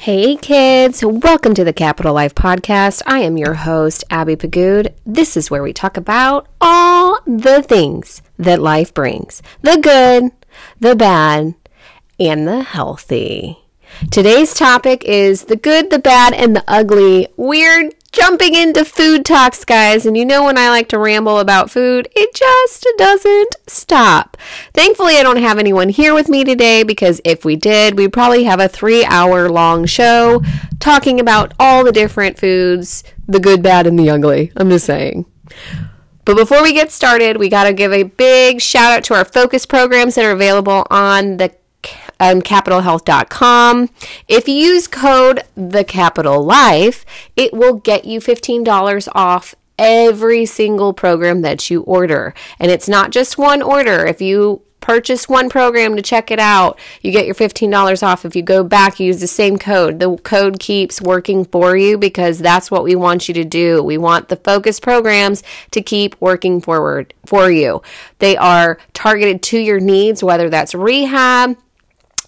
Hey kids, welcome to the Kapitol Life Podcast. I am your host, Abby Pagood. This is where we talk about all the things that life brings the good, the bad, and the healthy. Today's topic is the good, the bad, and the ugly. Weird jumping into food talks, guys. And you know, when I like to ramble about food, it just doesn't stop. Thankfully, I don't have anyone here with me today because if we did, we'd probably have a three hour long show talking about all the different foods the good, bad, and the ugly. I'm just saying. But before we get started, we got to give a big shout out to our focus programs that are available on the um, kapitolhealth.com. If you use code the capital life, it will get you $15 off every single program that you order. And it's not just one order. If you purchase one program to check it out, you get your $15 off. If you go back, you use the same code. The code keeps working for you because that's what we want you to do. We want the focus programs to keep working forward for you. They are targeted to your needs, whether that's rehab,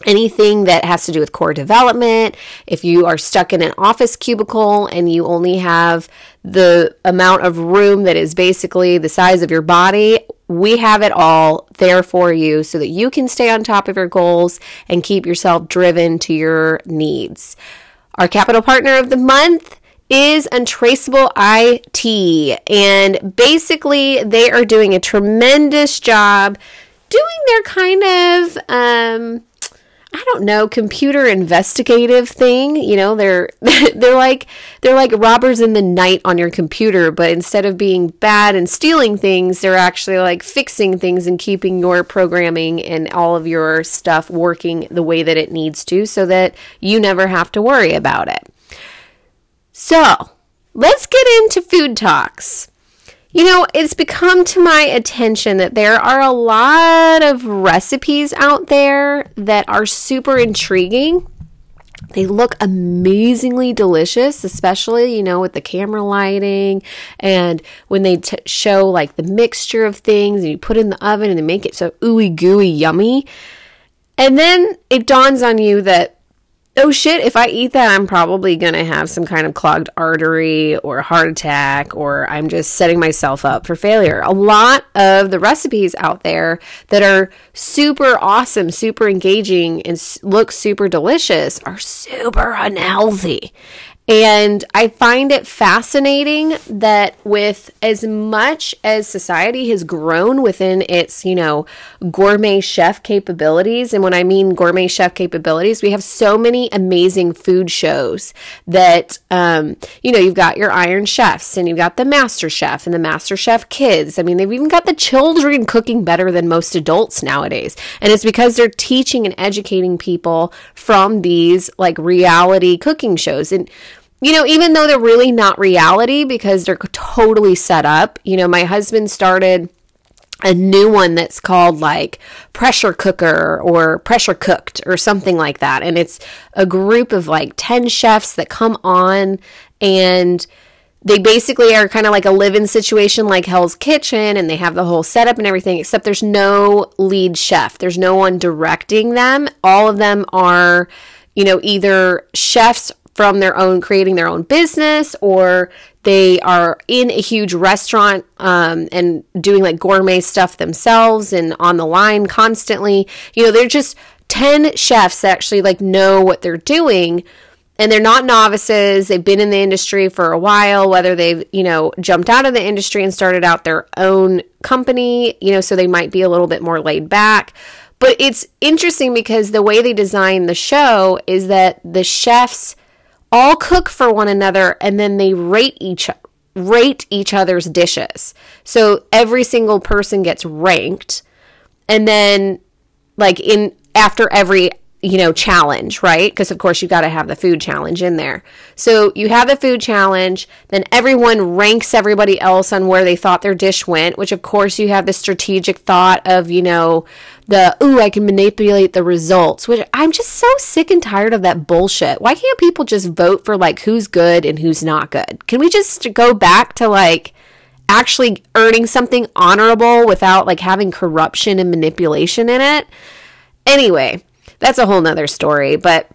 anything that has to do with core development, if you are stuck in an office cubicle and you only have the amount of room that is basically the size of your body, we have it all there for you so that you can stay on top of your goals and keep yourself driven to your needs. Our capital partner of the month is Untraceable IT. And basically, they are doing a tremendous job doing their kind of um, I don't know, computer investigative thing. You know, they're they're like they're like robbers in the night on your computer, but instead of being bad and stealing things, they're actually like fixing things and keeping your programming and all of your stuff working the way that it needs to so that you never have to worry about it. So, let's get into food talks. You know, it's become to my attention that there are a lot of recipes out there that are super intriguing. They look amazingly delicious, especially, you know, with the camera lighting and when they t- show like the mixture of things and you put in the oven and they make it so ooey gooey yummy. And then it dawns on you that oh shit, if I eat that, I'm probably going to have some kind of clogged artery or heart attack, or I'm just setting myself up for failure. A lot of the recipes out there that are super awesome, super engaging, and look super delicious are super unhealthy. And I find it fascinating that with as much as society has grown within its, you know, gourmet chef capabilities, and when I mean gourmet chef capabilities, we have so many amazing food shows that, um, you know, you've got your Iron Chefs and you've got the Master Chef and the Master Chef Kids. I mean, they've even got the children cooking better than most adults nowadays. And it's because they're teaching and educating people from these like reality cooking shows. And you know, even though they're really not reality because they're totally set up, you know, my husband started a new one that's called like pressure cooker or pressure cooked or something like that. And it's a group of like 10 chefs that come on and they basically are kind of like a live in situation like Hell's Kitchen and they have the whole setup and everything, except there's no lead chef. There's no one directing them. All of them are, you know, either chefs from their own creating their own business or they are in a huge restaurant um, and doing like gourmet stuff themselves and on the line constantly. You know they're just 10 chefs that actually like know what they're doing and they're not novices. They've been in the industry for a while whether they've you know jumped out of the industry and started out their own company you know so they might be a little bit more laid back. But it's interesting because the way they design the show is that the chefs all cook for one another and then they rate each rate each other's dishes. So every single person gets ranked and then like in after every you know, challenge, right? Because of course you got to have the food challenge in there. So you have the food challenge, then everyone ranks everybody else on where they thought their dish went, which of course you have the strategic thought of, you know, the ooh, I can manipulate the results, which I'm just so sick and tired of that bullshit. Why can't people just vote for like who's good and who's not good? Can we just go back to like actually earning something honorable without like having corruption and manipulation in it? Anyway, that's a whole nother story. But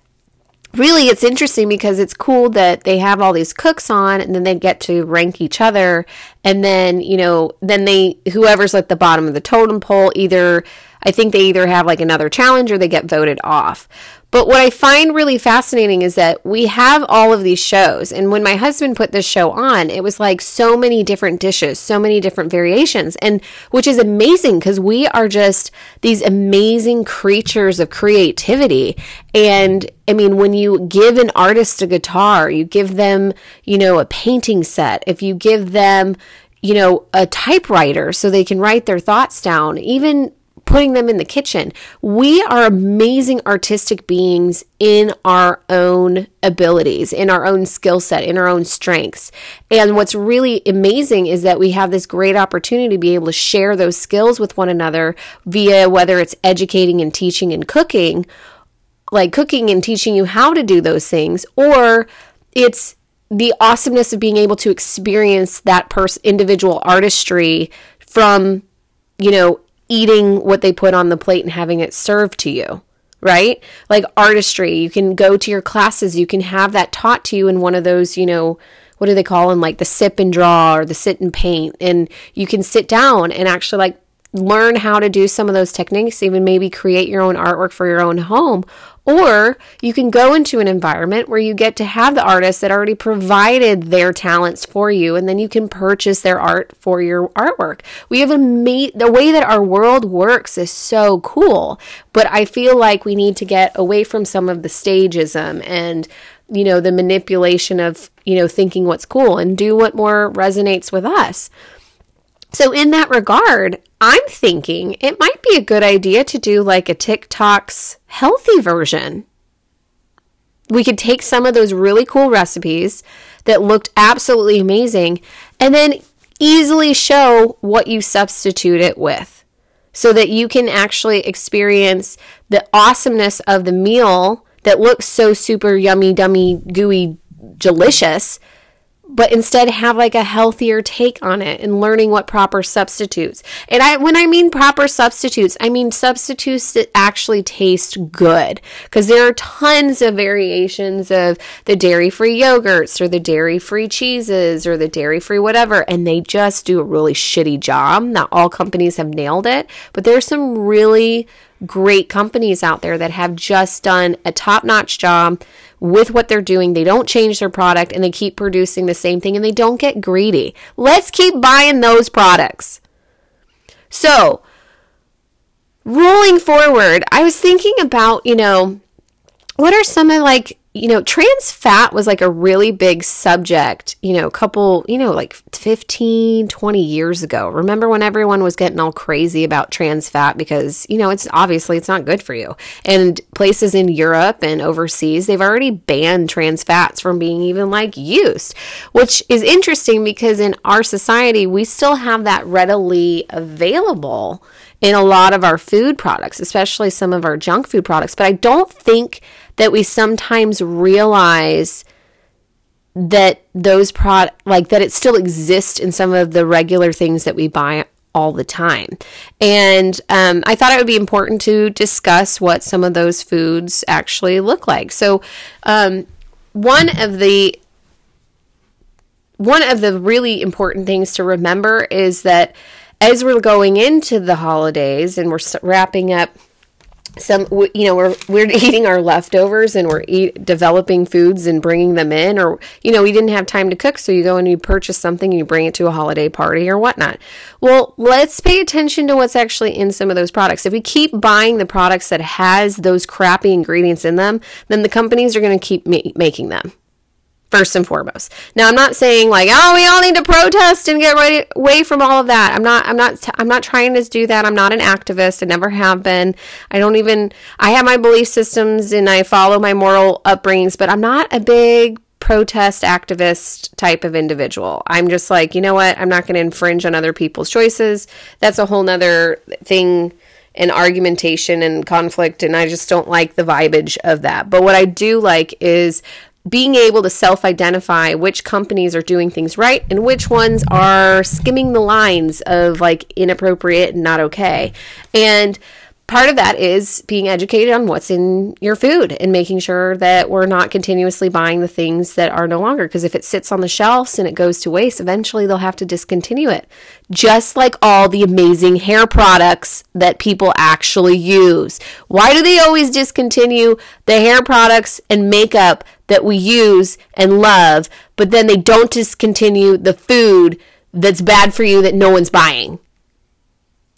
really it's interesting because it's cool that they have all these cooks on and then they get to rank each other and then you know then they whoever's at the bottom of the totem pole either i think they either have like another challenge or they get voted off but what I find really fascinating is that we have all of these shows. And when my husband put this show on, it was like so many different dishes, so many different variations, and which is amazing because we are just these amazing creatures of creativity. And I mean, when you give an artist a guitar, you give them, you know, a painting set, if you give them, you know, a typewriter so they can write their thoughts down, even putting them in the kitchen. We are amazing artistic beings in our own abilities, in our own skill set, in our own strengths. And what's really amazing is that we have this great opportunity to be able to share those skills with one another via whether it's educating and teaching and cooking, like cooking and teaching you how to do those things, or it's the awesomeness of being able to experience that person individual artistry from you know eating what they put on the plate and having it served to you, right? Like artistry, you can go to your classes, you can have that taught to you in one of those, you know, what do they call them? Like the sip and draw or the sit and paint. And you can sit down and actually like learn how to do some of those techniques, even maybe create your own artwork for your own home. Or you can go into an environment where you get to have the artists that already provided their talents for you, and then you can purchase their art for your artwork. We have a ma- the way that our world works is so cool, but I feel like we need to get away from some of the stagism and you know the manipulation of you know thinking what's cool and do what more resonates with us. So, in that regard, I'm thinking it might be a good idea to do like a TikTok's healthy version. We could take some of those really cool recipes that looked absolutely amazing and then easily show what you substitute it with so that you can actually experience the awesomeness of the meal that looks so super yummy, dummy, gooey, delicious but instead have like a healthier take on it and learning what proper substitutes. And I when I mean proper substitutes, I mean substitutes that actually taste good because there are tons of variations of the dairy-free yogurts or the dairy-free cheeses or the dairy-free whatever and they just do a really shitty job. Not all companies have nailed it, but there's some really great companies out there that have just done a top-notch job with what they're doing. They don't change their product and they keep producing the same thing and they don't get greedy. Let's keep buying those products. So, rolling forward, I was thinking about, you know, what are some of like you know, trans fat was like a really big subject, you know, a couple, you know, like 15, 20 years ago. Remember when everyone was getting all crazy about trans fat because, you know, it's obviously it's not good for you. And places in Europe and overseas, they've already banned trans fats from being even like used, which is interesting because in our society, we still have that readily available in a lot of our food products, especially some of our junk food products. But I don't think that we sometimes realize that those product like that it still exists in some of the regular things that we buy all the time. And um, I thought it would be important to discuss what some of those foods actually look like. So, um, one of the one of the really important things to remember is that as we're going into the holidays and we're wrapping up some you know we're we're eating our leftovers and we're eat, developing foods and bringing them in or you know we didn't have time to cook so you go and you purchase something and you bring it to a holiday party or whatnot. Well let's pay attention to what's actually in some of those products. If we keep buying the products that has those crappy ingredients in them then the companies are going to keep ma- making them first and foremost. Now, I'm not saying like, oh, we all need to protest and get ready, away from all of that. I'm not. I'm not. I'm not trying to do that. I'm not an activist. I never have been. I don't even. I have my belief systems and I follow my moral upbringings, but I'm not a big protest activist type of individual. I'm just like, you know what? I'm not going to infringe on other people's choices. That's a whole nother thing and argumentation and conflict and I just don't like the vibage of that. But what I do like is being able to self identify which companies are doing things right and which ones are skimming the lines of like inappropriate and not okay. And part of that is being educated on what's in your food and making sure that we're not continuously buying the things that are no longer. Because if it sits on the shelves and it goes to waste, eventually they'll have to discontinue it. Just like all the amazing hair products that people actually use. Why do they always discontinue the hair products and makeup that we use and love, but then they don't discontinue the food that's bad for you that no one's buying?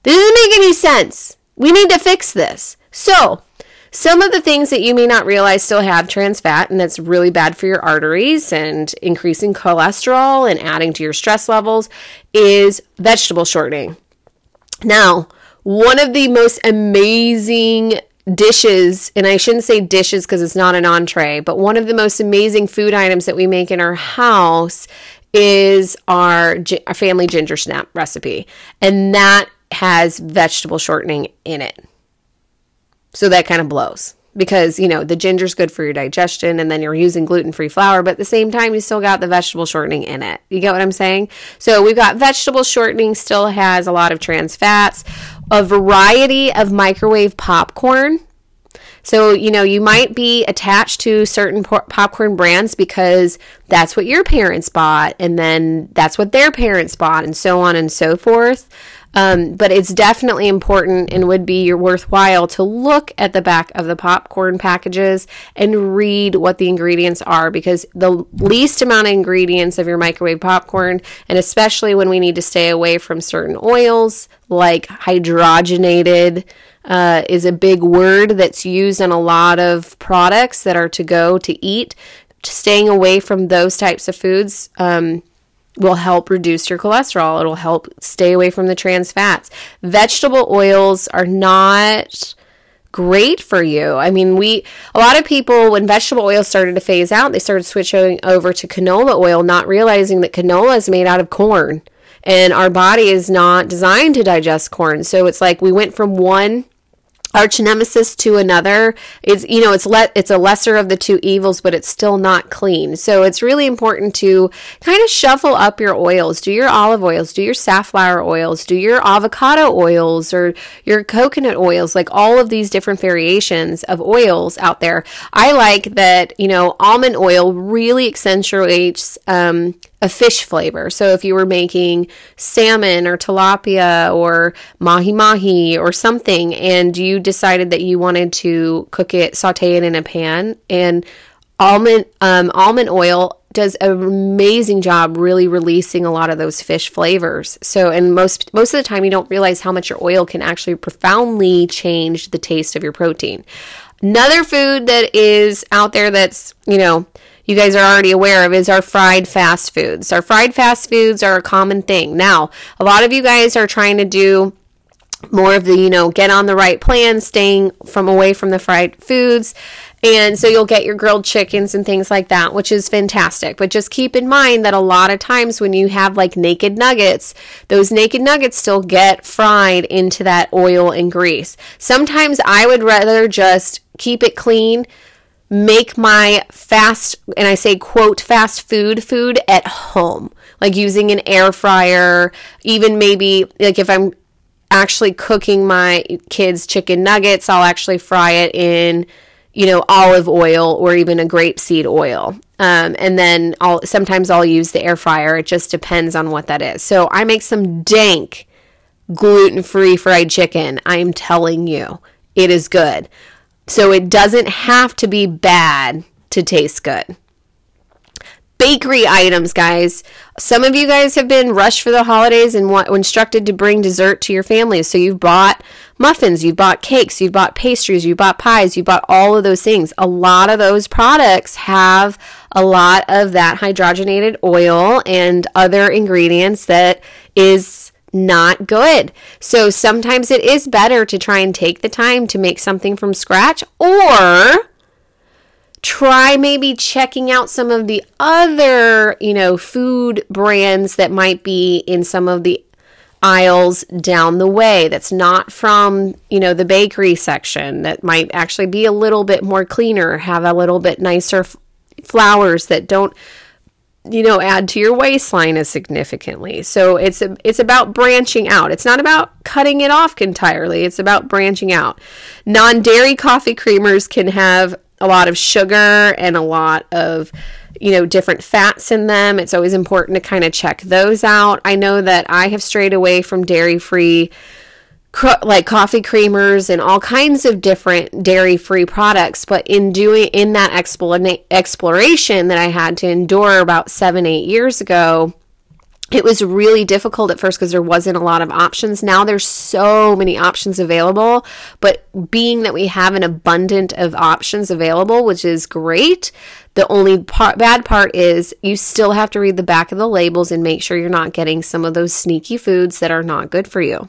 This doesn't make any sense. We need to fix this. So, some of the things that you may not realize still have trans fat, and that's really bad for your arteries and increasing cholesterol and adding to your stress levels, is vegetable shortening. Now, one of the most amazing dishes, and I shouldn't say dishes because it's not an entree, but one of the most amazing food items that we make in our house is our, our family ginger snap recipe. And that has vegetable shortening in it. So that kind of blows because, you know, the ginger's good for your digestion and then you're using gluten free flour, but at the same time, you still got the vegetable shortening in it. You get what I'm saying? So we've got vegetable shortening, still has a lot of trans fats, a variety of microwave popcorn. So, you know, you might be attached to certain popcorn brands because that's what your parents bought, and then that's what their parents bought, and so on and so forth. Um, but it's definitely important and would be worthwhile to look at the back of the popcorn packages and read what the ingredients are because the least amount of ingredients of your microwave popcorn, and especially when we need to stay away from certain oils like hydrogenated. Uh, is a big word that's used in a lot of products that are to go to eat. Staying away from those types of foods um, will help reduce your cholesterol. It'll help stay away from the trans fats. Vegetable oils are not great for you. I mean, we a lot of people when vegetable oil started to phase out, they started switching over to canola oil, not realizing that canola is made out of corn and our body is not designed to digest corn. So it's like we went from one arch nemesis to another is you know it's let it's a lesser of the two evils but it's still not clean. So it's really important to kind of shuffle up your oils. Do your olive oils do your safflower oils do your avocado oils or your coconut oils like all of these different variations of oils out there. I like that you know almond oil really accentuates um, a fish flavor. So if you were making salmon or tilapia or mahi mahi or something and you decided that you wanted to cook it, saute it in a pan and almond um, almond oil does an amazing job really releasing a lot of those fish flavors. So and most most of the time you don't realize how much your oil can actually profoundly change the taste of your protein. Another food that is out there that's, you know, you guys are already aware of is our fried fast foods. Our fried fast foods are a common thing. Now, a lot of you guys are trying to do more of the, you know, get on the right plan, staying from away from the fried foods. And so you'll get your grilled chickens and things like that, which is fantastic. But just keep in mind that a lot of times when you have like naked nuggets, those naked nuggets still get fried into that oil and grease. Sometimes I would rather just keep it clean make my fast and I say quote fast food food at home. Like using an air fryer even maybe like if I'm actually cooking my kids chicken nuggets I'll actually fry it in you know olive oil or even a grapeseed oil. Um, and then I'll sometimes I'll use the air fryer. It just depends on what that is. So I make some dank gluten-free fried chicken. I'm telling you it is good so it doesn't have to be bad to taste good. Bakery items, guys. Some of you guys have been rushed for the holidays and want, instructed to bring dessert to your families. So you've bought muffins, you've bought cakes, you've bought pastries, you've bought pies, you've bought all of those things. A lot of those products have a lot of that hydrogenated oil and other ingredients that is not good. So sometimes it is better to try and take the time to make something from scratch or try maybe checking out some of the other, you know, food brands that might be in some of the aisles down the way that's not from, you know, the bakery section that might actually be a little bit more cleaner, have a little bit nicer f- flowers that don't you know add to your waistline as significantly. So it's a, it's about branching out. It's not about cutting it off entirely. It's about branching out. Non-dairy coffee creamers can have a lot of sugar and a lot of you know different fats in them. It's always important to kind of check those out. I know that i have strayed away from dairy free like coffee creamers and all kinds of different dairy free products but in doing in that exploration that i had to endure about seven eight years ago it was really difficult at first because there wasn't a lot of options. Now there's so many options available but being that we have an abundant of options available which is great the only part, bad part is you still have to read the back of the labels and make sure you're not getting some of those sneaky foods that are not good for you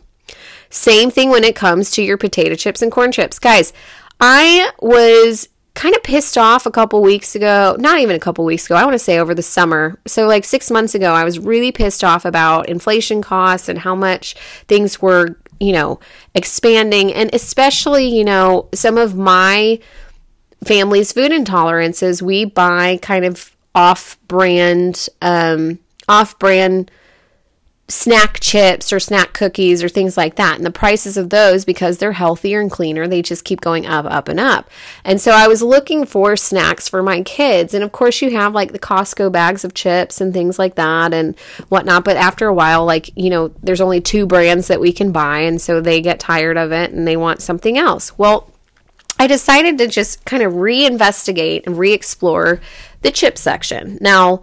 same thing when it comes to your potato chips and corn chips. Guys, I was kind of pissed off a couple weeks ago, not even a couple weeks ago, I want to say over the summer. So, like six months ago, I was really pissed off about inflation costs and how much things were, you know, expanding. And especially, you know, some of my family's food intolerances, we buy kind of off brand, um, off brand snack chips or snack cookies or things like that. And the prices of those, because they're healthier and cleaner, they just keep going up, up, and up. And so I was looking for snacks for my kids. And of course, you have like the Costco bags of chips and things like that and whatnot. But after a while, like, you know, there's only two brands that we can buy. And so they get tired of it and they want something else. Well, I decided to just kind of reinvestigate and re explore the chip section. Now,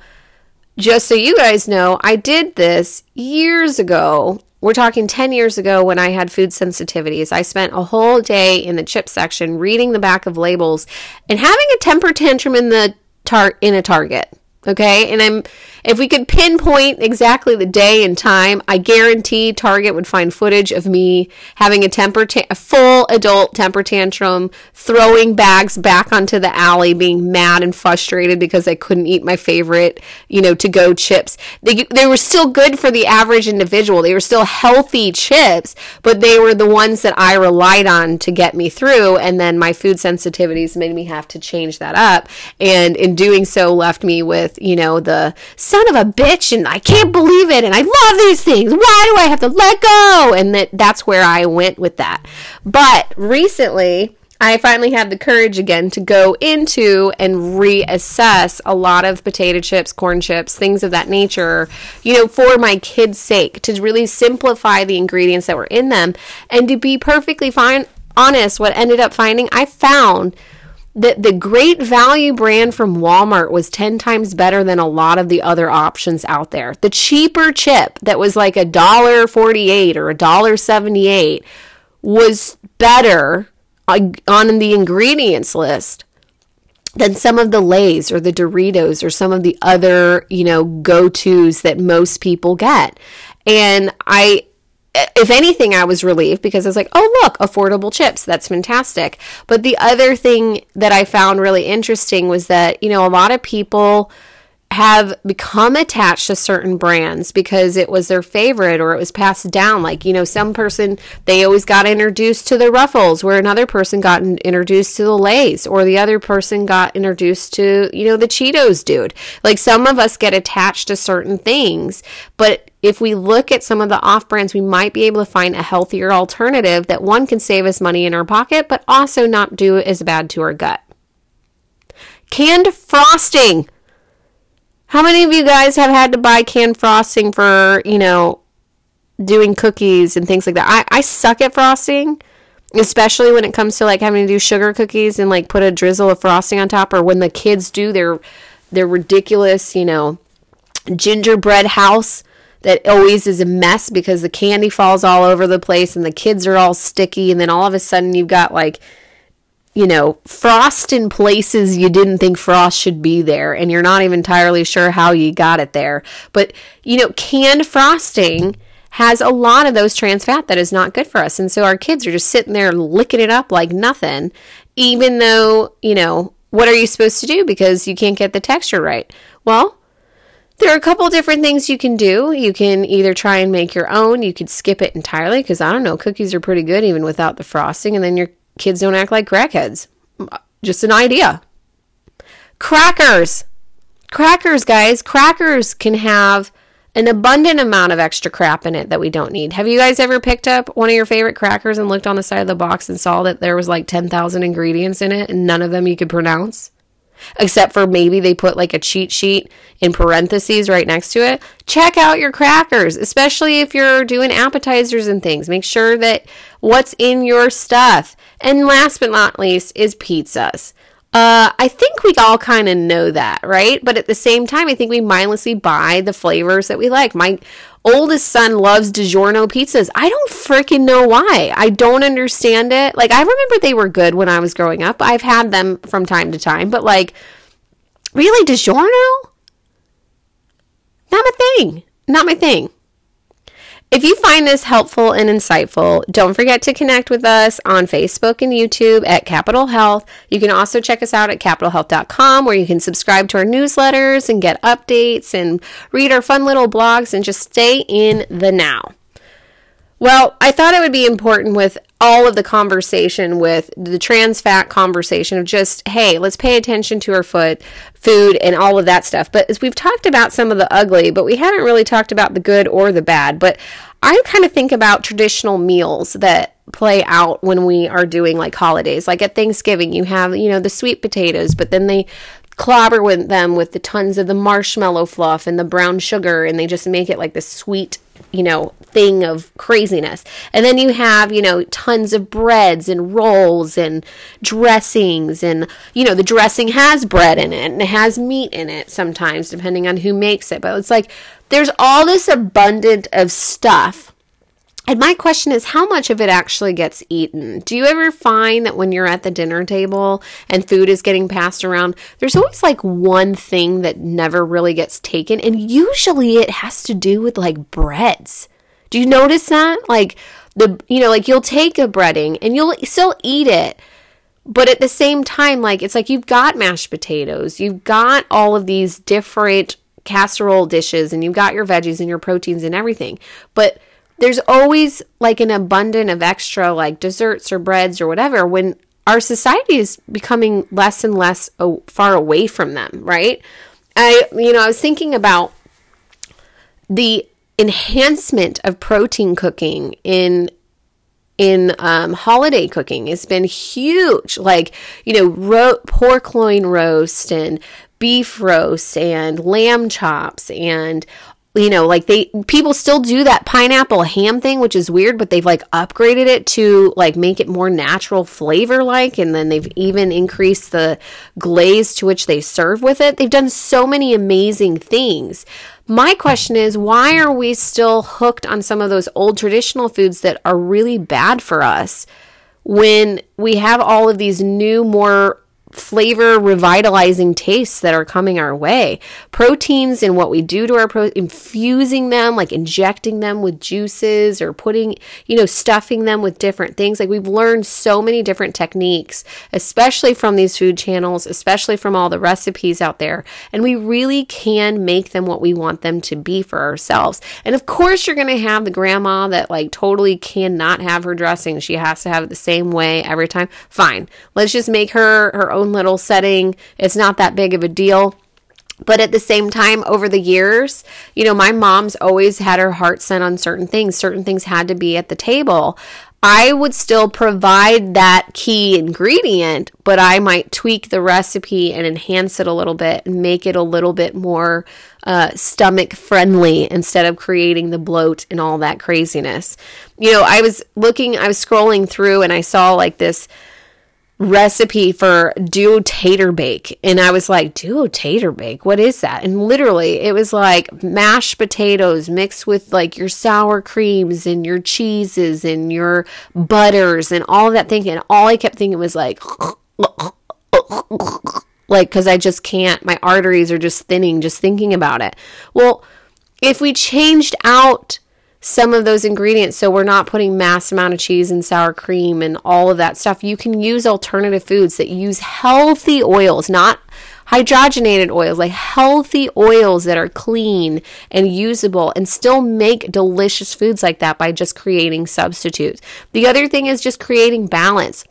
just so you guys know, I did this years ago. We're talking 10 years ago when I had food sensitivities. I spent a whole day in the chip section reading the back of labels and having a temper tantrum in the tar- in a Target. Okay? And I'm if we could pinpoint exactly the day and time, I guarantee Target would find footage of me having a temper ta- a full adult temper tantrum, throwing bags back onto the alley, being mad and frustrated because I couldn't eat my favorite, you know, to go chips. They they were still good for the average individual. They were still healthy chips, but they were the ones that I relied on to get me through and then my food sensitivities made me have to change that up and in doing so left me with, you know, the son of a bitch and I can't believe it and I love these things. Why do I have to let go? And that that's where I went with that. But recently I finally had the courage again to go into and reassess a lot of potato chips, corn chips, things of that nature, you know, for my kids' sake, to really simplify the ingredients that were in them. And to be perfectly fine, honest, what ended up finding, I found the, the great value brand from Walmart was 10 times better than a lot of the other options out there. The cheaper chip that was like a dollar 48 or a dollar 78 was better on the ingredients list than some of the Lays or the Doritos or some of the other, you know, go-tos that most people get. And I if anything, I was relieved because I was like, oh, look, affordable chips. That's fantastic. But the other thing that I found really interesting was that, you know, a lot of people have become attached to certain brands because it was their favorite or it was passed down. Like, you know, some person, they always got introduced to the Ruffles, where another person got introduced to the Lays, or the other person got introduced to, you know, the Cheetos dude. Like, some of us get attached to certain things, but if we look at some of the off brands, we might be able to find a healthier alternative that one can save us money in our pocket, but also not do as bad to our gut. Canned frosting. How many of you guys have had to buy canned frosting for, you know, doing cookies and things like that? I, I suck at frosting, especially when it comes to like having to do sugar cookies and like put a drizzle of frosting on top, or when the kids do their their ridiculous, you know, gingerbread house that always is a mess because the candy falls all over the place and the kids are all sticky and then all of a sudden you've got like you know, frost in places you didn't think frost should be there, and you're not even entirely sure how you got it there. But, you know, canned frosting has a lot of those trans fat that is not good for us. And so our kids are just sitting there licking it up like nothing, even though, you know, what are you supposed to do because you can't get the texture right? Well, there are a couple different things you can do. You can either try and make your own, you could skip it entirely because I don't know, cookies are pretty good even without the frosting, and then your kids don't act like crackheads. Just an idea. Crackers. Crackers, guys, crackers can have an abundant amount of extra crap in it that we don't need. Have you guys ever picked up one of your favorite crackers and looked on the side of the box and saw that there was like 10,000 ingredients in it and none of them you could pronounce? Except for maybe they put like a cheat sheet in parentheses right next to it. Check out your crackers, especially if you're doing appetizers and things. Make sure that what's in your stuff. And last but not least is pizzas. Uh, I think we all kind of know that, right? But at the same time, I think we mindlessly buy the flavors that we like. My oldest son loves DiGiorno pizzas. I don't freaking know why. I don't understand it. Like, I remember they were good when I was growing up. I've had them from time to time, but like, really, DiGiorno? Not my thing. Not my thing. If you find this helpful and insightful, don't forget to connect with us on Facebook and YouTube at Kapitol Health. You can also check us out at kapitolhealth.com where you can subscribe to our newsletters and get updates and read our fun little blogs and just stay in the now. Well, I thought it would be important with all of the conversation with the trans fat conversation of just, hey, let's pay attention to our foot, food, and all of that stuff. But as we've talked about some of the ugly, but we haven't really talked about the good or the bad. But I kind of think about traditional meals that play out when we are doing like holidays. Like at Thanksgiving, you have, you know, the sweet potatoes, but then they clobber with them with the tons of the marshmallow fluff and the brown sugar and they just make it like this sweet you know, thing of craziness. And then you have, you know, tons of breads and rolls and dressings. And, you know, the dressing has bread in it and it has meat in it sometimes, depending on who makes it. But it's like there's all this abundant of stuff and my question is, how much of it actually gets eaten? Do you ever find that when you're at the dinner table and food is getting passed around, there's always like one thing that never really gets taken? And usually it has to do with like breads. Do you notice that? Like, the, you know, like you'll take a breading and you'll still eat it. But at the same time, like, it's like you've got mashed potatoes, you've got all of these different casserole dishes, and you've got your veggies and your proteins and everything. But there's always like an abundance of extra like desserts or breads or whatever when our society is becoming less and less far away from them, right? I, you know, I was thinking about the enhancement of protein cooking in in um, holiday cooking has been huge. Like, you know, ro- pork loin roast and beef roast and lamb chops and you know, like they people still do that pineapple ham thing, which is weird, but they've like upgraded it to like make it more natural flavor like, and then they've even increased the glaze to which they serve with it. They've done so many amazing things. My question is, why are we still hooked on some of those old traditional foods that are really bad for us when we have all of these new, more flavor revitalizing tastes that are coming our way. Proteins and what we do to our pro infusing them, like injecting them with juices or putting, you know, stuffing them with different things. Like we've learned so many different techniques, especially from these food channels, especially from all the recipes out there. And we really can make them what we want them to be for ourselves. And of course, you're going to have the grandma that like totally cannot have her dressing. She has to have it the same way every time. Fine. Let's just make her her own little setting. It's not that big of a deal. But at the same time, over the years, you know, my mom's always had her heart set on certain things. Certain things had to be at the table. I would still provide that key ingredient, but I might tweak the recipe and enhance it a little bit and make it a little bit more uh, stomach friendly instead of creating the bloat and all that craziness. You know, I was looking, I was scrolling through and I saw like this recipe for duo tater bake. And i was like duo tater bake? What is that? And literally it was like mashed potatoes mixed with like your sour creams and your cheeses and your butters and all that thing. And all i kept thinking was like like because i just can't. My arteries are just thinning just thinking about it. Well if we changed out some of those ingredients. So we're not putting mass amount of cheese and sour cream and all of that stuff. You can use alternative foods that use healthy oils not hydrogenated oils like healthy oils that are clean and usable and still make delicious foods like that by just creating substitutes. The other thing is just creating balance.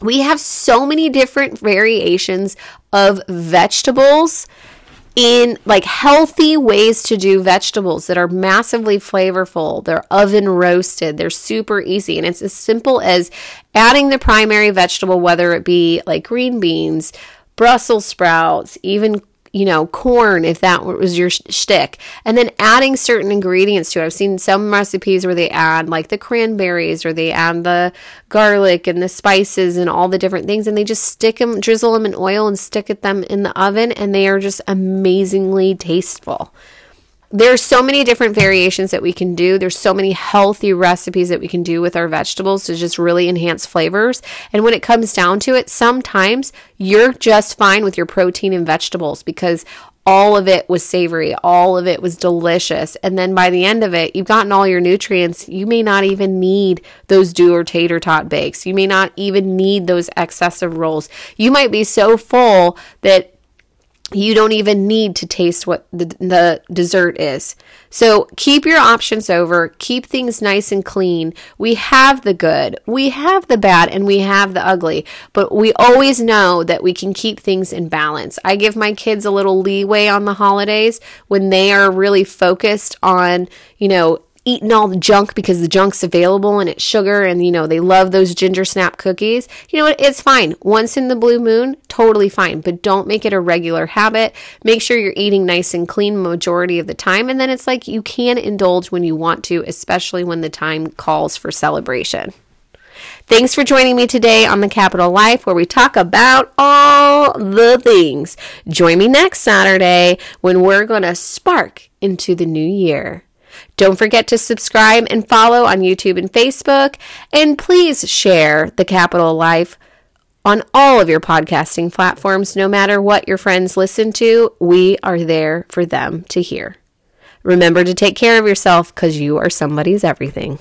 We have so many different variations of vegetables in like healthy ways to do vegetables that are massively flavorful. They're oven roasted. They're super easy. And it's as simple as adding the primary vegetable, whether it be like green beans, Brussels sprouts, even you know, corn if that was your shtick, and then adding certain ingredients to it. I've seen some recipes where they add like the cranberries or they add the garlic and the spices and all the different things, and they just stick them, drizzle them in oil, and stick it them in the oven, and they are just amazingly tasteful there's so many different variations that we can do. There's so many healthy recipes that we can do with our vegetables to just really enhance flavors. And when it comes down to it, sometimes you're just fine with your protein and vegetables because all of it was savory, all of it was delicious. And then by the end of it, you've gotten all your nutrients. You may not even need those do or tater tot bakes. You may not even need those excessive rolls. You might be so full that you don't even need to taste what the, the dessert is. So keep your options over, keep things nice and clean. We have the good, we have the bad, and we have the ugly, but we always know that we can keep things in balance. I give my kids a little leeway on the holidays when they are really focused on, you know, eating all the junk because the junk's available and it's sugar and you know they love those ginger snap cookies. You know what? It's fine. Once in the blue moon totally fine. But don't make it a regular habit. Make sure you're eating nice and clean majority of the time. And then it's like you can indulge when you want to especially when the time calls for celebration. Thanks for joining me today on the Kapitol Life, where we talk about all the things. Join me next Saturday when we're going to spark into the new year. Don't forget to subscribe and follow on YouTube and Facebook. And please share the Kapitol Life on all of your podcasting platforms, no matter what your friends listen to. We are there for them to hear. Remember to take care of yourself because you are somebody's everything.